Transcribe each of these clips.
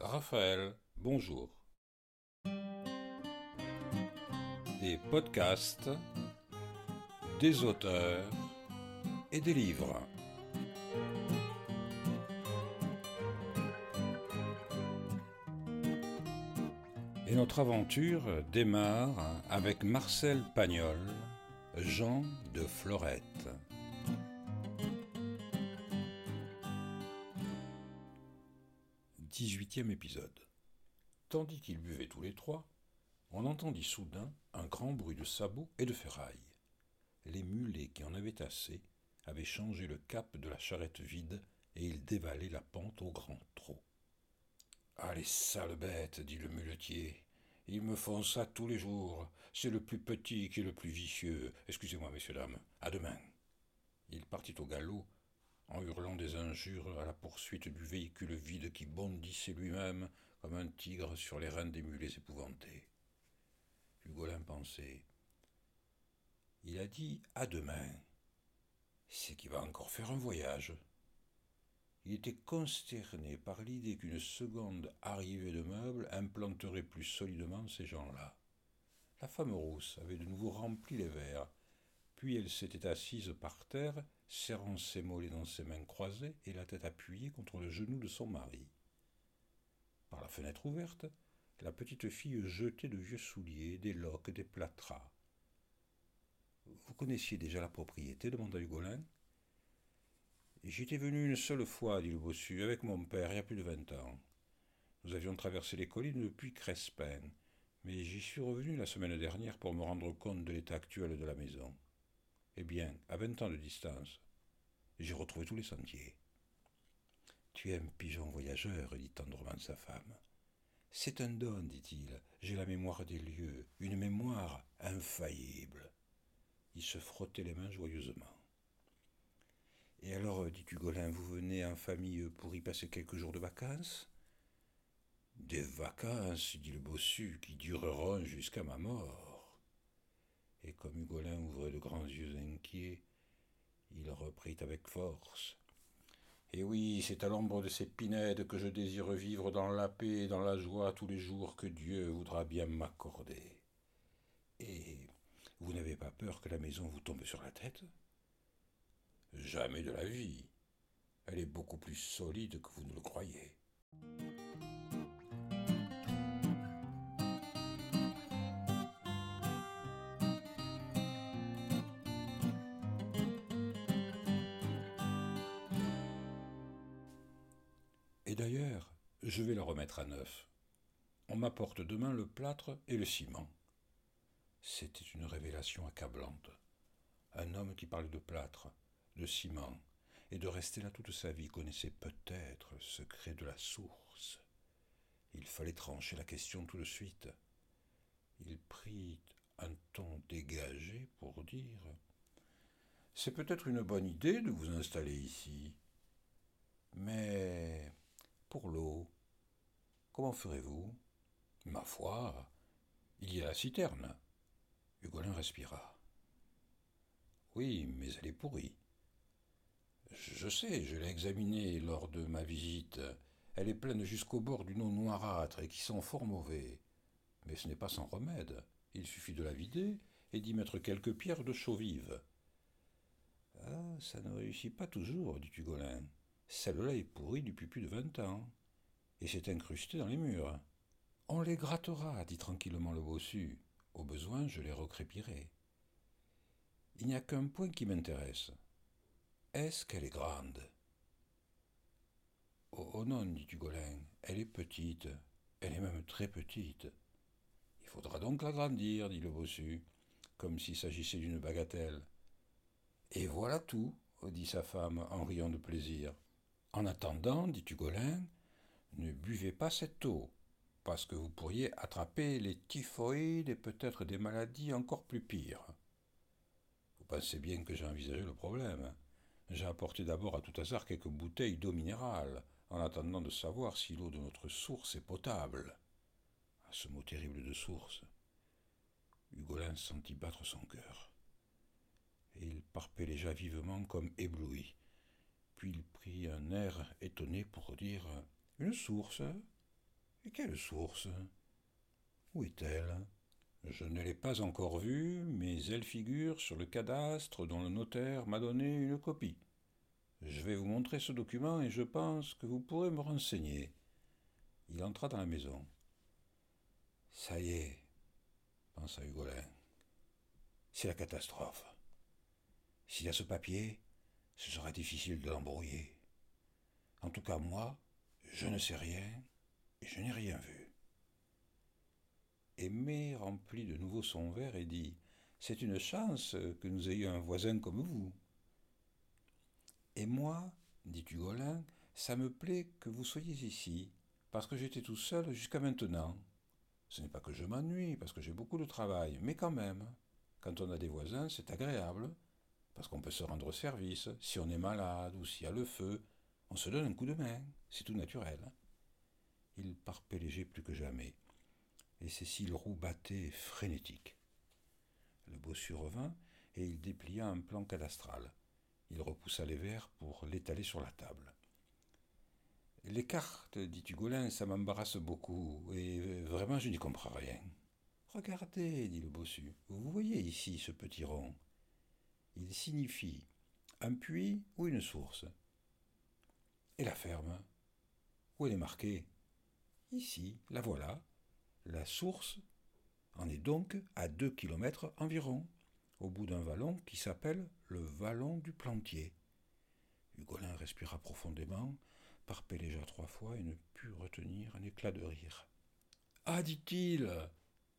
Raphaël, bonjour. Des podcasts, des auteurs et des livres. Et notre aventure démarre avec Marcel Pagnol, Jean de Florette. 18e épisode. Tandis qu'ils buvaient tous les trois, on entendit soudain un grand bruit de sabots et de ferrailles. Les mulets qui en avaient assez avaient changé le cap de la charrette vide et ils dévalaient la pente au grand trot. Ah, les sales bêtes, dit le muletier. Ils me font ça tous les jours. C'est le plus petit qui est le plus vicieux. Excusez-moi, messieurs, dames. À demain. Il partit au galop, en hurlant des injures à la poursuite du véhicule vide qui bondissait lui-même comme un tigre sur les reins des mulets épouvantés. Hugolin pensait. Il a dit à demain. C'est qu'il va encore faire un voyage. Il était consterné par l'idée qu'une seconde arrivée de meubles implanterait plus solidement ces gens-là. La femme rousse avait de nouveau rempli les verres, puis elle s'était assise par terre, serrant ses mollets dans ses mains croisées et la tête appuyée contre le genou de son mari. Par la fenêtre ouverte, la petite fille jetait de vieux souliers, des loques, des plâtras. Vous connaissiez déjà la propriété? demanda Hugolin. J'étais venu une seule fois, dit le bossu, avec mon père, il y a plus de vingt ans. Nous avions traversé les collines depuis Crespin, mais j'y suis revenu la semaine dernière pour me rendre compte de l'état actuel de la maison. Eh bien, à vingt ans de distance, j'ai retrouvé tous les sentiers. Tu es un pigeon voyageur, dit tendrement sa femme. C'est un don, dit-il. J'ai la mémoire des lieux, une mémoire infaillible. Il se frottait les mains joyeusement. Et alors, dit Hugolin, vous venez en famille pour y passer quelques jours de vacances? Des vacances, dit le bossu, qui dureront jusqu'à ma mort. Et comme Hugolin ouvrait de grands yeux inquiets, il reprit avec force. Et oui, c'est à l'ombre de ces pinèdes que je désire vivre dans la paix et dans la joie tous les jours que Dieu voudra bien m'accorder. Et vous n'avez pas peur que la maison vous tombe sur la tête? Jamais de la vie. Elle est beaucoup plus solide que vous ne le croyez. Je vais la remettre à neuf. On m'apporte demain le plâtre et le ciment. C'était une révélation accablante. Un homme qui parle de plâtre, de ciment, et de rester là toute sa vie connaissait peut-être le secret de la source. Il fallait trancher la question tout de suite. Il prit un ton dégagé pour dire C'est peut-être une bonne idée de vous installer ici. Mais pour l'eau, comment ferez-vous? Ma foi, il y a la citerne. Hugolin respira. Oui, mais elle est pourrie. Je sais, je l'ai examinée lors de ma visite. Elle est pleine jusqu'au bord d'une eau noirâtre et qui sent fort mauvais. Mais ce n'est pas sans remède. Il suffit de la vider et d'y mettre quelques pierres de chaux vive. Ah, ça ne réussit pas toujours, dit Hugolin. Celle-là est pourrie depuis plus de vingt ans, et s'est incrustée dans les murs. On les grattera, dit tranquillement le bossu. Au besoin, je les recrépirai. Il n'y a qu'un point qui m'intéresse. Est-ce qu'elle est grande? Oh, non, dit Hugolin, elle est petite, elle est même très petite. Il faudra donc l'agrandir, dit le bossu, comme s'il s'agissait d'une bagatelle. Et voilà tout, dit sa femme en riant de plaisir. En attendant, dit Hugolin, ne buvez pas cette eau, parce que vous pourriez attraper les typhoïdes et peut-être des maladies encore plus pires. Vous pensez bien que j'ai envisagé le problème. J'ai apporté d'abord à tout hasard quelques bouteilles d'eau minérale, en attendant de savoir si l'eau de notre source est potable. À ce mot terrible de source, Hugolin sentit battre son cœur. Et il parpelleja vivement comme ébloui. Puis il prit un air étonné pour dire Une source Quelle source? Où est-elle? Je ne l'ai pas encore vue, mais elle figure sur le cadastre dont le notaire m'a donné une copie. Je vais vous montrer ce document et je pense que vous pourrez me renseigner. Il entra dans la maison. Ça y est, pensa Hugolin. C'est la catastrophe. S'il y a ce papier, ce sera difficile de l'embrouiller. En tout cas, moi, je ne sais rien et je n'ai rien vu. Aimé remplit de nouveau son verre et dit C'est une chance que nous ayons un voisin comme vous. Et moi, dit Hugolin, ça me plaît que vous soyez ici, parce que j'étais tout seul jusqu'à maintenant. Ce n'est pas que je m'ennuie, parce que j'ai beaucoup de travail, mais quand même, quand on a des voisins, c'est agréable, parce qu'on peut se rendre service. Si on est malade ou s'il y a le feu, on se donne un coup de main, c'est tout naturel. Il parpélégeait plus que jamais, et ses cils roux battaient. Le bossu revint, et il déplia un plan cadastral. Il repoussa les verres pour l'étaler sur la table. Les cartes, dit Hugolin, ça m'embarrasse beaucoup, et vraiment je n'y comprends rien. Regardez, dit le bossu, vous voyez ici ce petit rond. Il signifie un puits ou une source. Et la ferme Où elle est marquée Ici, la voilà. La source en est donc à deux kilomètres environ au bout d'un vallon qui s'appelle le vallon du Plantier. Hugolin respira profondément, parpélégea trois fois et ne put retenir un éclat de rire. Ah, dit-il,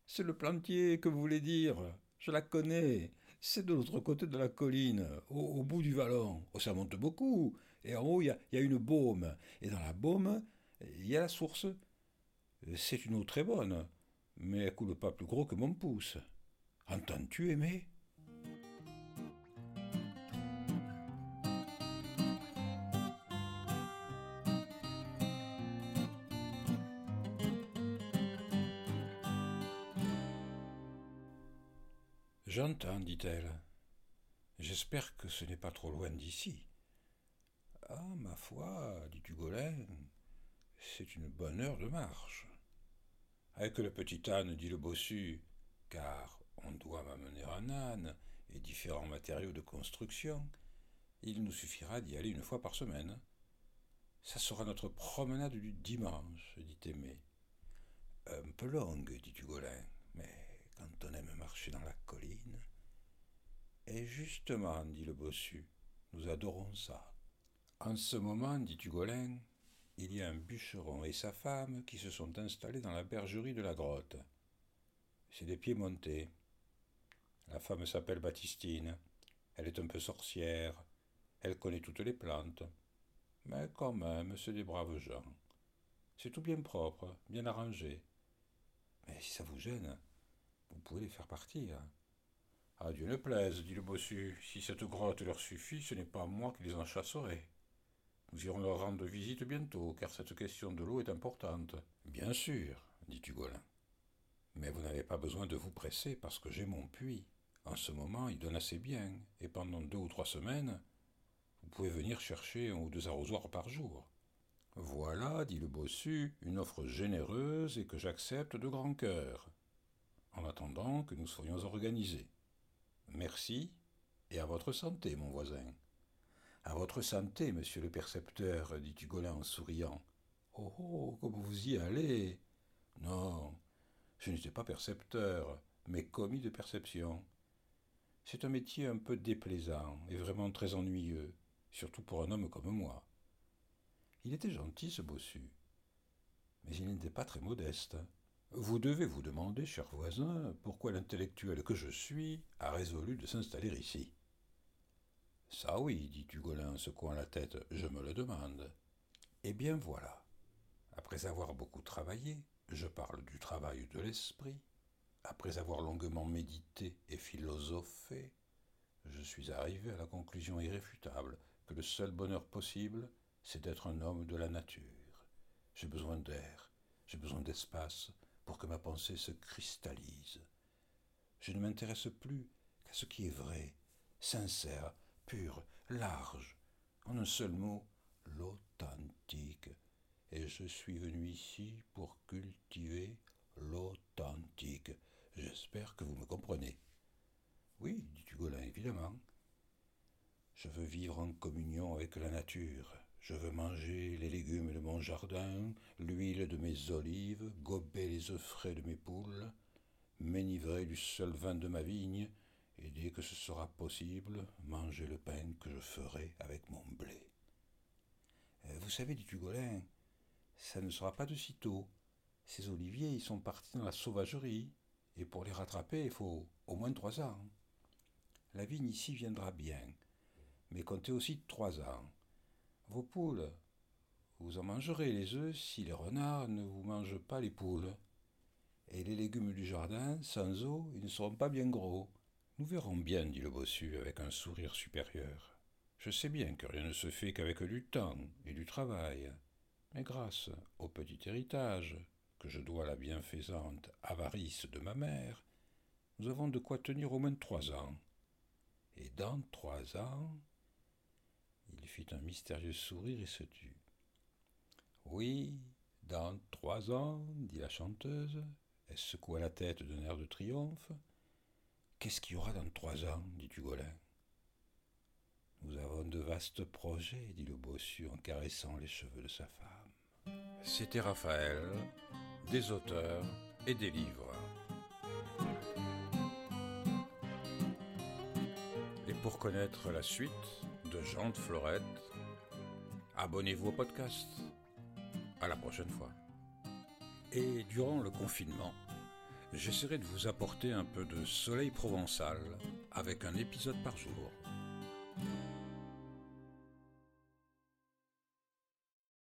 c'est le Plantier que vous voulez dire. Je la connais. C'est de l'autre côté de la colline, au, bout du vallon. Oh, ça monte beaucoup. Et en haut, il y, a une baume. Et dans la baume, il y a la source. C'est une eau très bonne, mais elle coule pas plus gros que mon pouce. Entends-tu, Aimé? J'entends, dit-elle. J'espère que ce n'est pas trop loin d'ici. Ah, ma foi, dit Hugolin, c'est une bonne heure de marche. Avec le petit âne, dit le bossu, car on doit m'amener un âne et différents matériaux de construction, il nous suffira d'y aller une fois par semaine. Ça sera notre promenade du dimanche, dit Aimé. Un peu longue, dit Hugolin, mais quand on aime marcher dans la colline. Et justement, dit le bossu, nous adorons ça. En ce moment, dit Hugolin, il y a un bûcheron et sa femme qui se sont installés dans la bergerie de la grotte. C'est des pieds montés. La femme s'appelle Baptistine. Elle est un peu sorcière. Elle connaît toutes les plantes. Mais quand même, c'est des braves gens. C'est tout bien propre, bien arrangé. Mais si ça vous gêne, vous pouvez les faire partir. Ah, Dieu ne plaise, dit le bossu. Si cette grotte leur suffit, ce n'est pas moi qui les en chasserai. Nous irons leur rendre visite bientôt, car cette question de l'eau est importante. Bien sûr, dit Hugolin. Mais vous n'avez pas besoin de vous presser, parce que j'ai mon puits. En ce moment, il donne assez bien, et pendant deux ou trois semaines, vous pouvez venir chercher un ou deux arrosoirs par jour. Voilà, dit le bossu, une offre généreuse et que j'accepte de grand cœur en attendant que nous soyons organisés. Merci, et à votre santé, mon voisin. À votre santé, monsieur le percepteur, dit Hugolin en souriant. Oh, oh, comme vous y allez Non, je n'étais pas percepteur, mais commis de perception. C'est un métier un peu déplaisant et vraiment très ennuyeux, surtout pour un homme comme moi. Il était gentil, ce bossu, mais il n'était pas très modeste. Vous devez vous demander, cher voisin, pourquoi l'intellectuel que je suis a résolu de s'installer ici. Ça oui, dit Hugolin en secouant la tête, je me le demande. Eh bien voilà. Après avoir beaucoup travaillé, je parle du travail de l'esprit, après avoir longuement médité et philosophé, je suis arrivé à la conclusion irréfutable que le seul bonheur possible, c'est d'être un homme de la nature. J'ai besoin d'air, j'ai besoin d'espace, pour que ma pensée se cristallise. Je ne m'intéresse plus qu'à ce qui est vrai, sincère, pur, large, en un seul mot, l'authentique. et je suis venu ici pour cultiver l'authentique. J'espère que vous me comprenez. Oui, dit Hugolin, évidemment. Je veux vivre en communion avec la nature. Je veux manger les légumes de mon jardin, l'huile de mes olives, gober les œufs frais de mes poules, m'enivrer du seul vin de ma vigne, et dès que ce sera possible, manger le pain que je ferai avec mon blé. Euh, vous savez, dit Hugolin, ça ne sera pas de sitôt. Ces oliviers, ils sont partis dans la sauvagerie, et pour les rattraper, il faut au moins trois ans. La vigne ici viendra bien, mais comptez aussi trois ans. Vos poules, vous en mangerez les œufs si les renards ne vous mangent pas les poules. Et les légumes du jardin, sans eau, ils ne seront pas bien gros. Nous verrons bien, dit le bossu avec un sourire supérieur. Je sais bien que rien ne se fait qu'avec du temps et du travail, mais grâce au petit héritage que je dois à la bienfaisante avarice de ma mère, nous avons de quoi tenir au moins trois ans. Et dans trois ans, fit un mystérieux sourire et se tut. Oui, dans trois ans, dit la chanteuse, elle secoua la tête d'un air de triomphe. Qu'est-ce qu'il y aura dans trois ans dit Hugolin. Nous avons de vastes projets, dit le bossu en caressant les cheveux de sa femme. C'était Raphaël, des auteurs et des livres. Et pour connaître la suite de Jean de Florette, abonnez-vous au podcast. À la prochaine fois. Et durant le confinement, j'essaierai de vous apporter un peu de soleil provençal avec un épisode par jour.